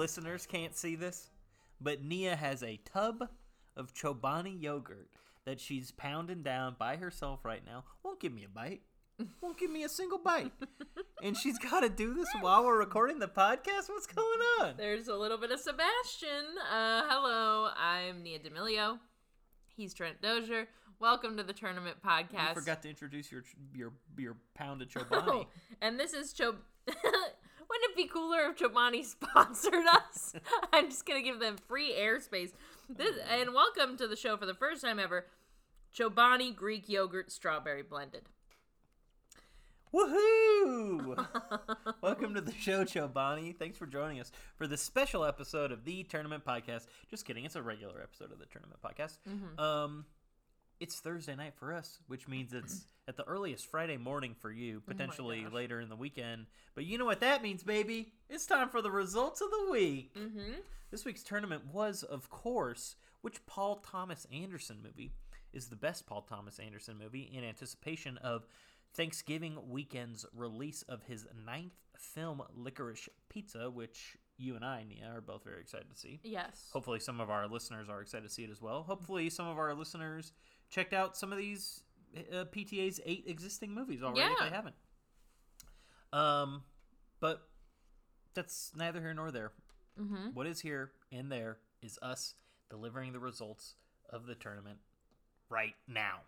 of control. You listeners can't see this, but Nia has a tub of Chobani yogurt that she's pounding down by herself right now. Won't give me a bite. Won't give me a single bite. and she's got to do this while we're recording the podcast? What's going on? There's a little bit of Sebastian. Uh, hello, I'm Nia D'Amelio. He's Trent Dozier. Welcome to the Tournament Podcast. You forgot to introduce your your your pound of Oh, Chobani. and this is Chob. Wouldn't it be cooler if Chobani sponsored us? I'm just gonna give them free airspace. This, and welcome to the show for the first time ever. Chobani Greek yogurt strawberry blended. Woohoo! Welcome to the show, Chobani. Thanks for joining us for this special episode of the Tournament Podcast. Just kidding, it's a regular episode of the Tournament Podcast. Mm-hmm. Um, it's Thursday night for us, which means it's at the earliest Friday morning for you, potentially gosh. later in the weekend. But you know what that means, baby? It's time for the results of the week. Mm-hmm. This week's tournament was, of course, which Paul Thomas Anderson movie is the best Paul Thomas Anderson movie in anticipation of Thanksgiving weekend's release of his ninth film, Licorice Pizza, which you and I, Nia, are both very excited to see. Yes. Hopefully, some of our listeners are excited to see it as well. Hopefully, some of our listeners checked out some of these uh, PTA's eight existing movies already if Yeah. they haven't. Um, but that's neither here nor there. Mm-hmm. What is here and there is us delivering the results of the tournament right now.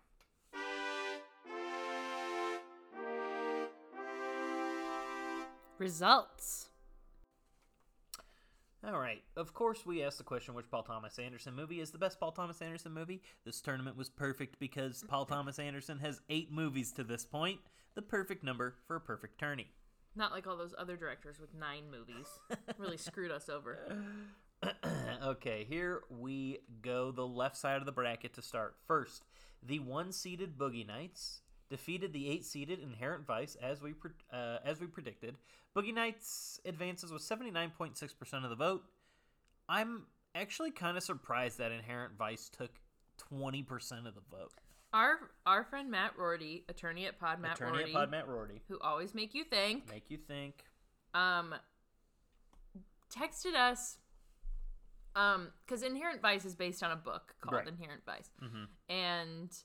Results. All right. Of course, we asked the question which Paul Thomas Anderson movie is the best Paul Thomas Anderson movie. This tournament was perfect because Paul Thomas Anderson has eight movies to this point, the perfect number for a perfect tourney. Not like all those other directors with nine movies. really screwed us over. okay, here we go. The left side of the bracket to start. First, the one-seeded Boogie Nights defeated the eight-seeded Inherent Vice as we pre- uh, as we predicted. Boogie Nights advances with 79.6% of the vote. I'm actually kind of surprised that Inherent Vice took 20% of the vote. Our our friend Matt Rorty, attorney at Pod Matt Attorney Rorty, at Pod Matt Rorty. who always make you think, Make you think. um, texted us, um, because Inherent Vice is based on a book called Right. Inherent Vice, Mhm. and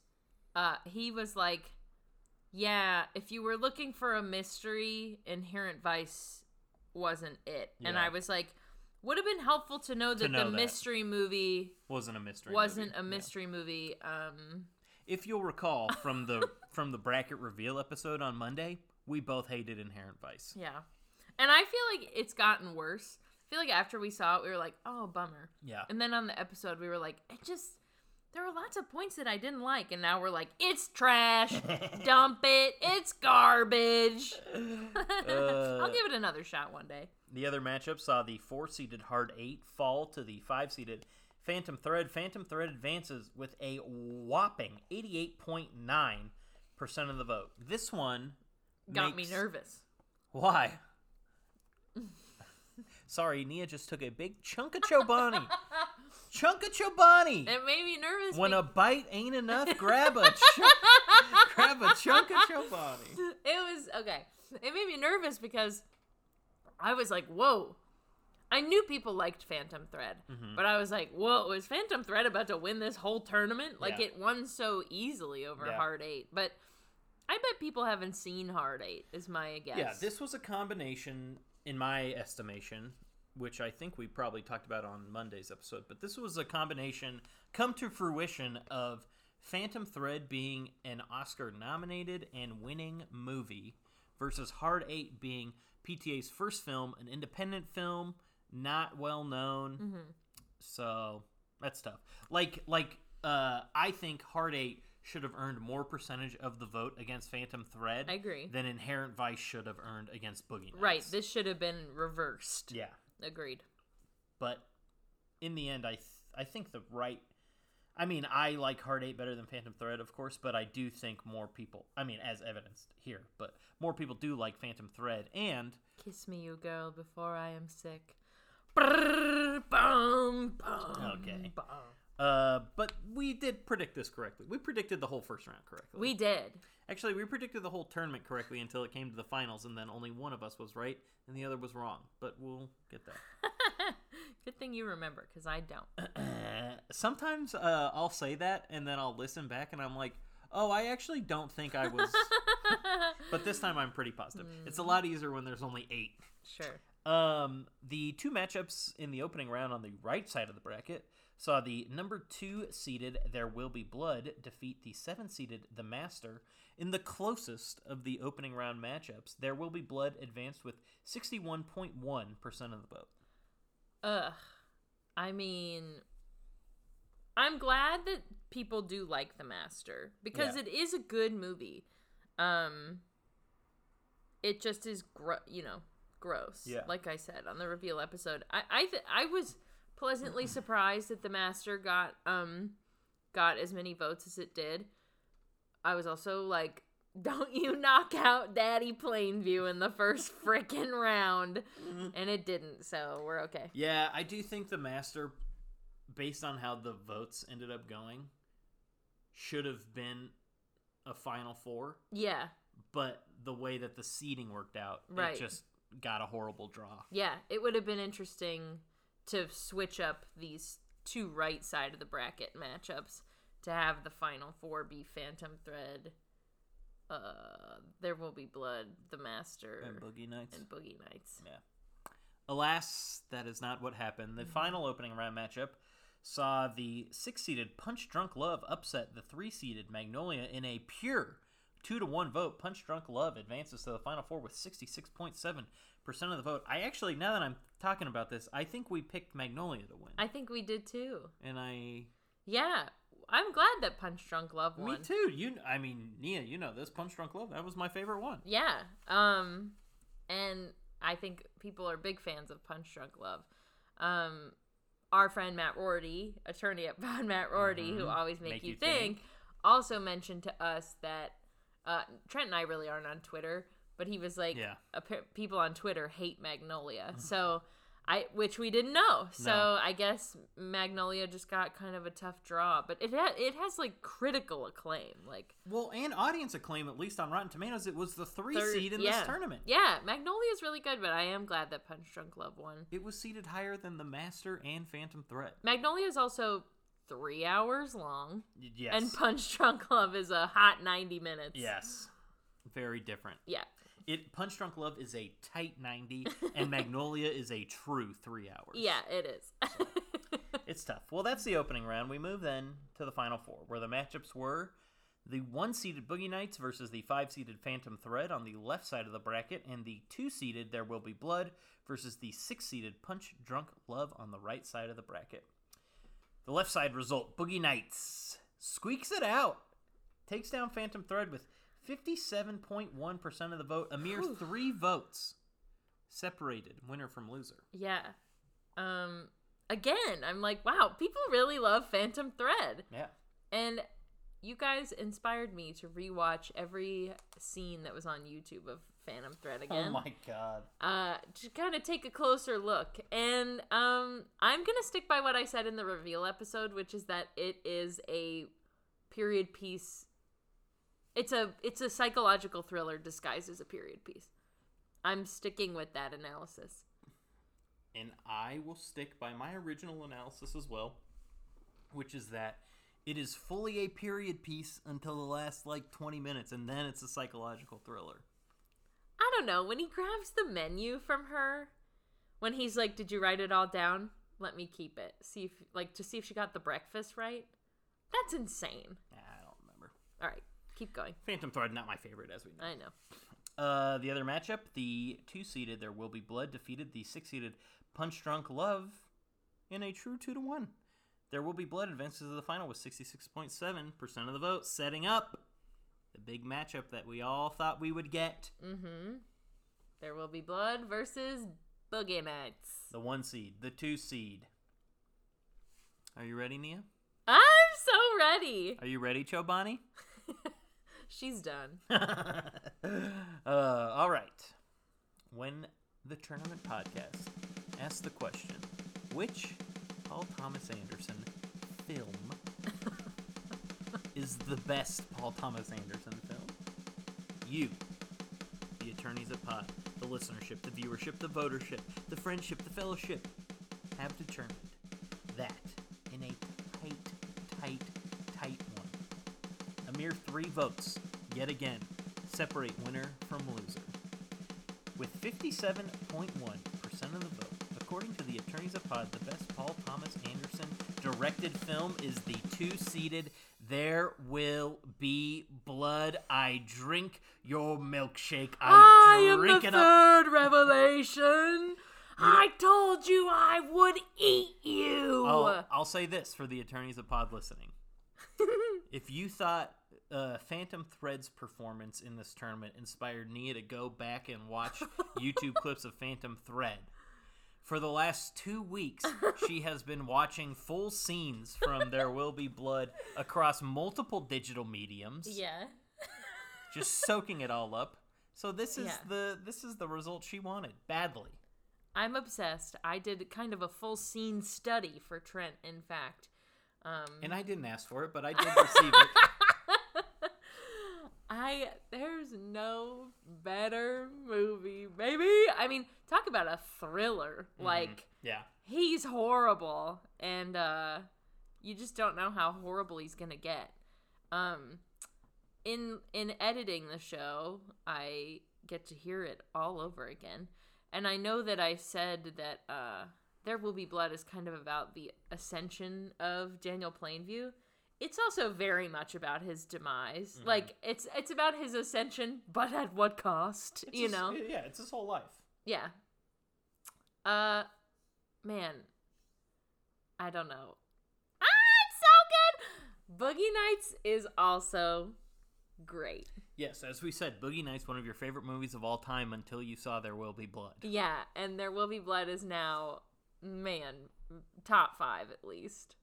uh, he was like, "Yeah, if you were looking for a mystery, Inherent Vice wasn't it." And I was like, "Would have been helpful to know that know the that. mystery movie Wasn't a mystery. wasn't movie. a Yeah. mystery movie." Um, If you'll recall from the from the bracket reveal episode on Monday, we both hated Inherent Vice. Yeah. And I feel like it's gotten worse. I feel like after we saw it, we were like, oh, bummer. Yeah. And then on the episode, we were like, it just, there were lots of points that I didn't like. And now we're like, it's trash. Dump it. It's garbage. I'll uh, give it another shot one day. The other matchup saw the four seeded Hard Eight fall to the five seeded Phantom Thread. Phantom Thread advances with a whopping 88.9% of the vote. This one Got makes- me nervous. Why? Sorry, Nia just took a big chunk of Chobani. Chunk of Chobani. It made me nervous. When be- a bite ain't enough, grab a chunk, grab a chunk of Chobani. it was okay. It made me nervous because I was like, "Whoa!" I knew people liked Phantom Thread, Mm-hmm. but I was like, "Whoa!" Is Phantom Thread about to win this whole tournament? Like Yeah. it won so easily over Yeah. Hard Eight, but I bet people haven't seen Hard Eight. Is my guess. Yeah, this was a combination, in my estimation, which I think we probably talked about on Monday's episode, but this was a combination come to fruition of Phantom Thread being an Oscar nominated and winning movie versus Hard Eight being PTA's first film, an independent film, not well known. Mm-hmm. So that's tough. Like like uh I think Hard Eight should have earned more percentage of the vote against Phantom Thread I agree. than Inherent Vice should have earned against Boogie Nights. Right. This should have been reversed. yeah, Agreed. but in the end, I th- I think the right. I mean, I like Hard Eight better than Phantom Thread, of course, but I do think more people. I mean, as evidenced here, but more people do like Phantom Thread, and Kiss me, you girl, before I am sick. Brrr, bum, bum, Okay. bum. Uh, but we did predict this correctly. We predicted the whole first round correctly. We did. Actually, we predicted the whole tournament correctly until it came to the finals, and then only one of us was right and the other was wrong. But we'll get there. Good thing you remember, because I don't. Sometimes uh, I'll say that, and then I'll listen back, and I'm like, oh, I actually don't think I was. but this time I'm pretty positive. It's a lot easier when there's only eight. Sure. Um, the two matchups in the opening round on the right side of the bracket saw the number two seeded There Will Be Blood defeat the seven seeded The Master in the closest of the opening round matchups. There Will Be Blood advanced with 61.1% of the vote. Ugh. I mean, I'm glad that people do like The Master because Yeah. it is a good movie. Um, it just is, gro- you know, gross. Yeah. Like I said on the reveal episode, I I th- I was pleasantly surprised that The Master got um got as many votes as it did. I was also like, don't you knock out Daddy Plainview in the first frickin' round. And it didn't, so we're okay. Yeah, I do think The Master, based on how the votes ended up going, should have been a Final Four. Yeah, but the way that the seeding worked out, Right. it just got a horrible draw. yeah. It would have been interesting to switch up these two right side of the bracket matchups to have the final four be Phantom Thread, uh, There Will Be Blood, The Master, And Boogie Nights. and Boogie Nights. Yeah. Alas, that is not what happened. Mm-hmm. The final opening round matchup saw the six-seeded Punch Drunk Love upset the three-seeded Magnolia in a pure two to one vote. Punch Drunk Love advances to the final four with sixty-six point seven percent of the vote. I actually, now that I'm talking about this, I think we picked Magnolia to win, I think we did too. and I Yeah, I'm glad that Punch Drunk Love won. Me too. You, I mean, Nia, you know this Punch Drunk Love. That was my favorite one. Yeah. Um and I think people are big fans of Punch Drunk Love. Um our friend Matt Rorty, attorney at Von Matt Rorty, who Mhm. always make, Make you, you think, think. also mentioned to us that uh, Trent and I really aren't on Twitter, but he was like, Yeah. people on Twitter hate Magnolia. Mm. So I, which we didn't know. So No. I guess Magnolia just got kind of a tough draw, but it ha- it has like critical acclaim, like Well, and audience acclaim, at least on Rotten Tomatoes, it was the three third- seed in yeah. this tournament. Yeah, Magnolia is really good, but I am glad that Punch Drunk Love won. It was seeded higher than the Master and Phantom Thread. Magnolia is also three hours long, Yes. and Punch Drunk Love is a hot ninety minutes. yes. Very different. yeah, It Punch Drunk Love is a tight ninety, and Magnolia is a true three hours. yeah, it is. It's tough. Well, that's the opening round. We move then to the final four, where the matchups were the one seeded Boogie Nights versus the five seeded Phantom Thread on the left side of the bracket, and the two seeded There Will Be Blood versus the six seeded Punch Drunk Love on the right side of the bracket. The left side result Boogie Nights squeaks it out, takes down Phantom Thread with 57.1% of the vote, a mere three votes separated winner from loser. yeah. Um. Again, I'm like, wow, people really love Phantom Thread, Yeah. and you guys inspired me to rewatch every scene that was on YouTube of Phantom Thread again. Oh my god. uh to kind of take a closer look and um i'm gonna stick by what i said in the reveal episode which is that it is a period piece it's a it's a psychological thriller disguised as a period piece. I'm sticking with that analysis. And I will stick by my original analysis as well, which is that it is fully a period piece until the last like 20 minutes, and then it's a psychological thriller. i don't know when he grabs the menu from her when he's like did you write it all down? Let me keep it. See if like to see if she got the breakfast right? That's insane. I don't remember. all right keep going Phantom Thread, not my favorite, as we know. i know Uh, the other matchup, the two seeded There Will Be Blood defeated the six seeded Punch Drunk Love in a true 2 to 1. There Will Be Blood advances to the final with 66.7% of the vote, setting up the big matchup that we all thought we would get. Mm-hmm. There will be blood versus Boogie Nights. The one seed, the two seed. Are you ready, Nia? I'm so ready. Are you ready, Chobani? She's done. uh, all right. When the tournament podcast asks the question, which Paul Thomas Anderson film is the best Paul Thomas Anderson film? You, the attorneys at Pod, the listenership, the viewership, the votership, the friendship, the fellowship, have determined that mere three votes, yet again, separate winner from loser. With 57.1% of the vote, according to the attorneys of Pod, the best Paul Thomas Anderson directed film is the two seeded There Will Be Blood. I drink your milkshake. I, I am drink the it up. third revelation. I told you I would eat you. I'll, I'll say this for the attorneys of Pod listening. if you thought uh, Phantom Thread's performance in this tournament inspired Nia to go back and watch YouTube clips of Phantom Thread, for the last two weeks, she has been watching full scenes from There Will Be Blood across multiple digital mediums, yeah. just soaking it all up. So this is Yeah. the this is the result she wanted badly. I'm obsessed. I did kind of a full scene study for Trent, in fact. Um, And I didn't ask for it, but I did receive it. I there's no better movie, baby. I mean, talk about a thriller. Like Yeah. he's horrible and uh you just don't know how horrible he's going to get. Um in in editing the show, I get to hear it all over again. And I know that I said that uh There Will Be Blood is kind of about the ascension of Daniel Plainview. It's also very much about his demise. Like it's it's about his ascension, but at what cost, It's you his- know? Yeah, it's his whole life. Yeah. Uh, man, I don't know. Ah, it's so good. Boogie Nights is also great. Yes, as we said, Boogie Nights one of your favorite movies of all time until you saw There Will Be Blood. Yeah, and There Will Be Blood is now, man, top five at least.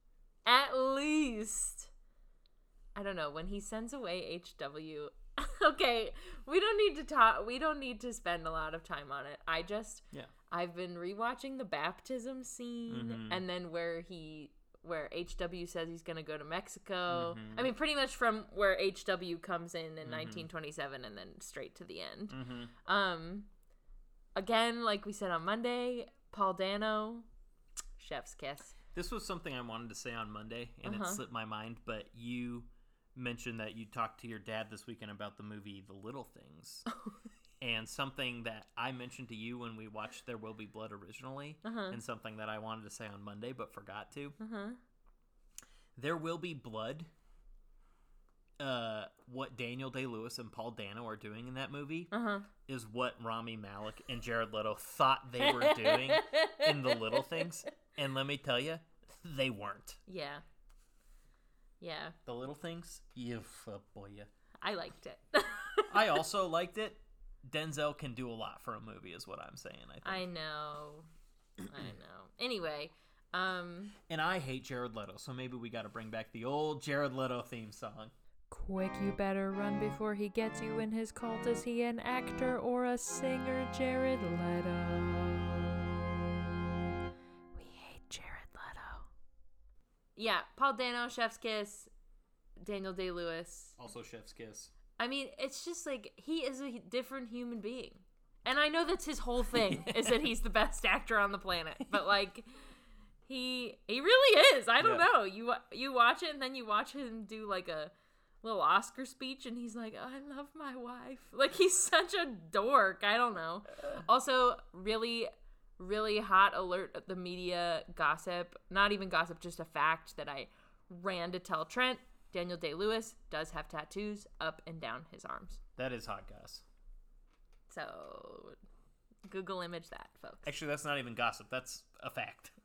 At least. I don't know when he sends away HW. okay, we don't need to talk. We don't need to spend a lot of time on it. I just Yeah. I've been rewatching the baptism scene Mhm. and then where he where HW says he's going to go to Mexico. Mhm. I mean pretty much from where HW comes in in 1927 and then straight to the end. Mm-hmm. Um again like we said on Monday, Paul Dano chef's kiss. This was something I wanted to say on Monday, and Uh-huh. it slipped my mind. But you mentioned that you talked to your dad this weekend about the movie The Little Things, and something that I mentioned to you when we watched There Will Be Blood originally, Uh-huh. and something that I wanted to say on Monday but forgot to. Uh-huh. There Will Be Blood. Uh, what Daniel Day Lewis and Paul Dano are doing in that movie Uh-huh. is what Rami Malek and Jared Leto thought they were doing in the little things. And let me tell you, they weren't. Yeah. Yeah, The little things, you uh, boy, yeah. I liked it. I also liked it. Denzel can do a lot for a movie, is what I'm saying. I think. I know. I know. Anyway, um and I hate Jared Leto, so maybe we got to bring back the old Jared Leto theme song. Quick, you better run before he gets you in his cult. Is he an actor or a singer, Jared Leto? Yeah, Paul Dano, Chef's Kiss, Daniel Day Lewis. Also, Chef's Kiss. I mean, it's just like he is a different human being. And I know that's his whole thing is that he's the best actor on the planet. But like he he really is. I don't Yeah. know. You you watch it and then you watch him do like a little Oscar speech and he's like, "I love my wife." Like he's such a dork. I don't know. Uh. Also, really really hot alert at the media gossip. Not even gossip, just a fact that I ran to tell Trent. Daniel Day Lewis does have tattoos up and down his arms. That is hot goss. So Google image that, folks. Actually, that's not even gossip. That's a fact.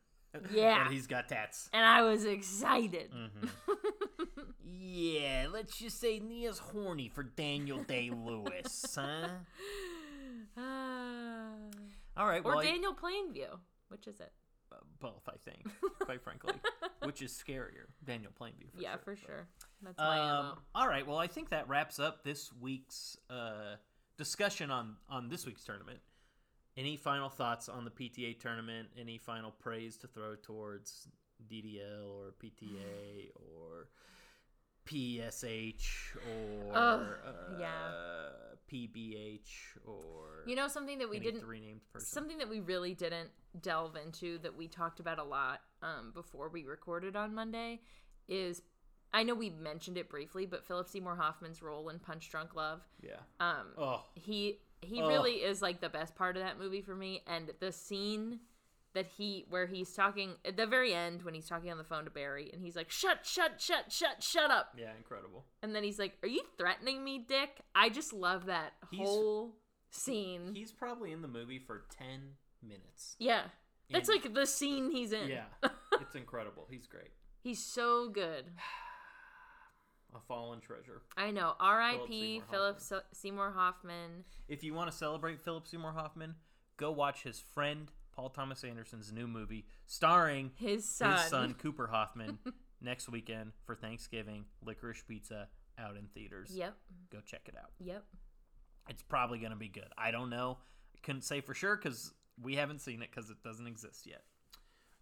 Yeah. that he's got tats. And I was excited. Mm-hmm. Yeah, let's just say Nia's horny for Daniel Day Lewis, huh? Ah. All right, or well, I- Daniel Plainview. Which is it? uh, both, I think, quite frankly. Which is scarier, Daniel Plainview? For yeah, sure. for sure. That's my Um, ammo. all right, well, I think that wraps up this week's uh, discussion on on this week's tournament. Any final thoughts on the PTA tournament? Any final praise to throw towards DDL or PTA or PSH or Ugh, uh, yeah. PBH or You know something that we didn't three named person. something that we really didn't delve into that we talked about a lot um, before we recorded on Monday is I know we mentioned it briefly, but Philip Seymour Hoffman's role in Punch Drunk Love. yeah. Um, Oh, he he Ugh. really is like the best part of that movie for me and the scene that he where he's talking at the very end when he's talking on the phone to Barry and he's like shut shut shut shut shut up yeah, incredible. and then he's like are you threatening me dick I just love that He's- whole scene He's probably in the movie for 10 minutes. yeah that's like the scene he's in Yeah. it's incredible. He's great. he's so good A fallen treasure. I know R.I.P. Philip Seymour Hoffman If you want to celebrate Philip Seymour Hoffman, go watch his friend Paul Thomas Anderson's new movie starring his son, his son Cooper Hoffman next weekend for Thanksgiving. Licorice Pizza out in theaters. yep Go check it out. yep It's probably going to be good. I don't know. I couldn't say for sure because we haven't seen it because it doesn't exist yet.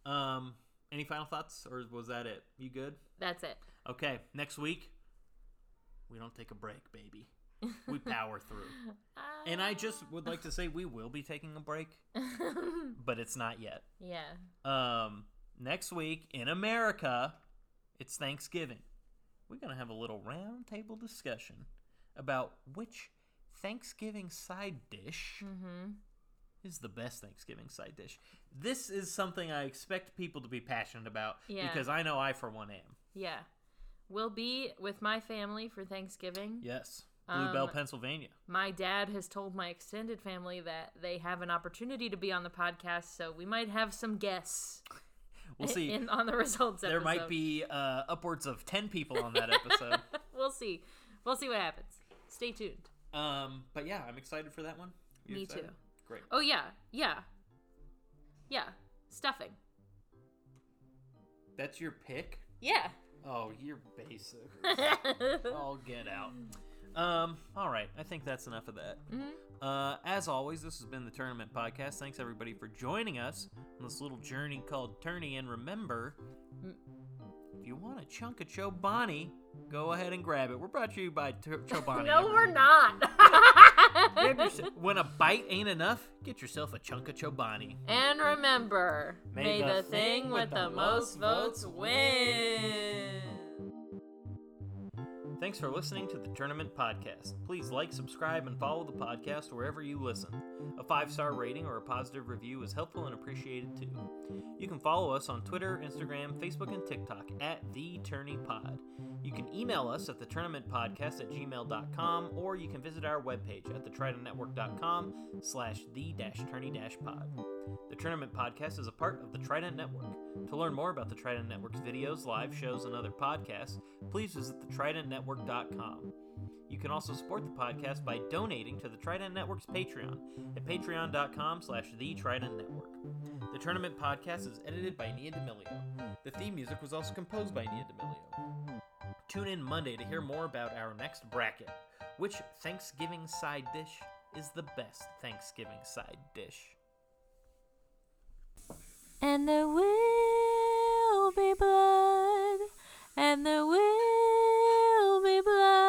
Um, any final thoughts, or was that it? You good? that's it Okay, next week we don't take a break, baby. We power through. And I just would like to say we will be taking a break, but it's not yet. yeah Um, next week in America, it's Thanksgiving. We're gonna have a little round table discussion about which Thanksgiving side dish mm-hmm is the best Thanksgiving side dish. This is something I expect people to be passionate about Yeah. because I know I, for one, am. Yeah. We'll be with my family for Thanksgiving. Yes, Blue Bell, Um, Pennsylvania. My dad has told my extended family that they have an opportunity to be on the podcast, so we might have some guests We'll see. in, on the results there might be uh, upwards of ten people on that episode. we'll see. We'll see what happens. Stay tuned. um, but yeah, I'm excited for that one. You Me excited? too. Great. Oh yeah. Yeah. Yeah. Stuffing. That's your pick. Yeah. Oh, you're basic. I'll get out. Um, all right. I think that's enough of that. Mhm. Uh, as always, this has been the Tournament Podcast. Thanks, everybody, for joining us on this little journey called Tourney. And remember, Mm. if you want a chunk of Chobani, go ahead and grab it. We're brought to you by T- Chobani. no, we're not. Grab yourse- when a bite ain't enough, get yourself a chunk of Chobani. And remember, May may, the the thing with the most votes win. Thanks for listening to the Tournament Podcast. Please like, subscribe, and follow the podcast wherever you listen. A five star rating or a positive review is helpful and appreciated too. You can follow us on Twitter, Instagram, Facebook, and TikTok at The Tourney Pod. You can email us at the Tournament Podcast at gmail.com or you can visit our webpage at thetridentnetwork.com slash the The Tournament Podcast is a part of the Trident Network. To learn more about the Trident Network's videos, live shows, and other podcasts, please visit thetridentnetwork.com. You can also support the podcast by donating to the Trident Network's Patreon at patreon.com slash the Trident Network. The Tournament Podcast is edited by Nia D'Amelio. The theme music was also composed by Nia D'Amelio. Tune in Monday to hear more about our next bracket. Which Thanksgiving side dish is the best Thanksgiving side dish? and there will be blood, and there will be blood.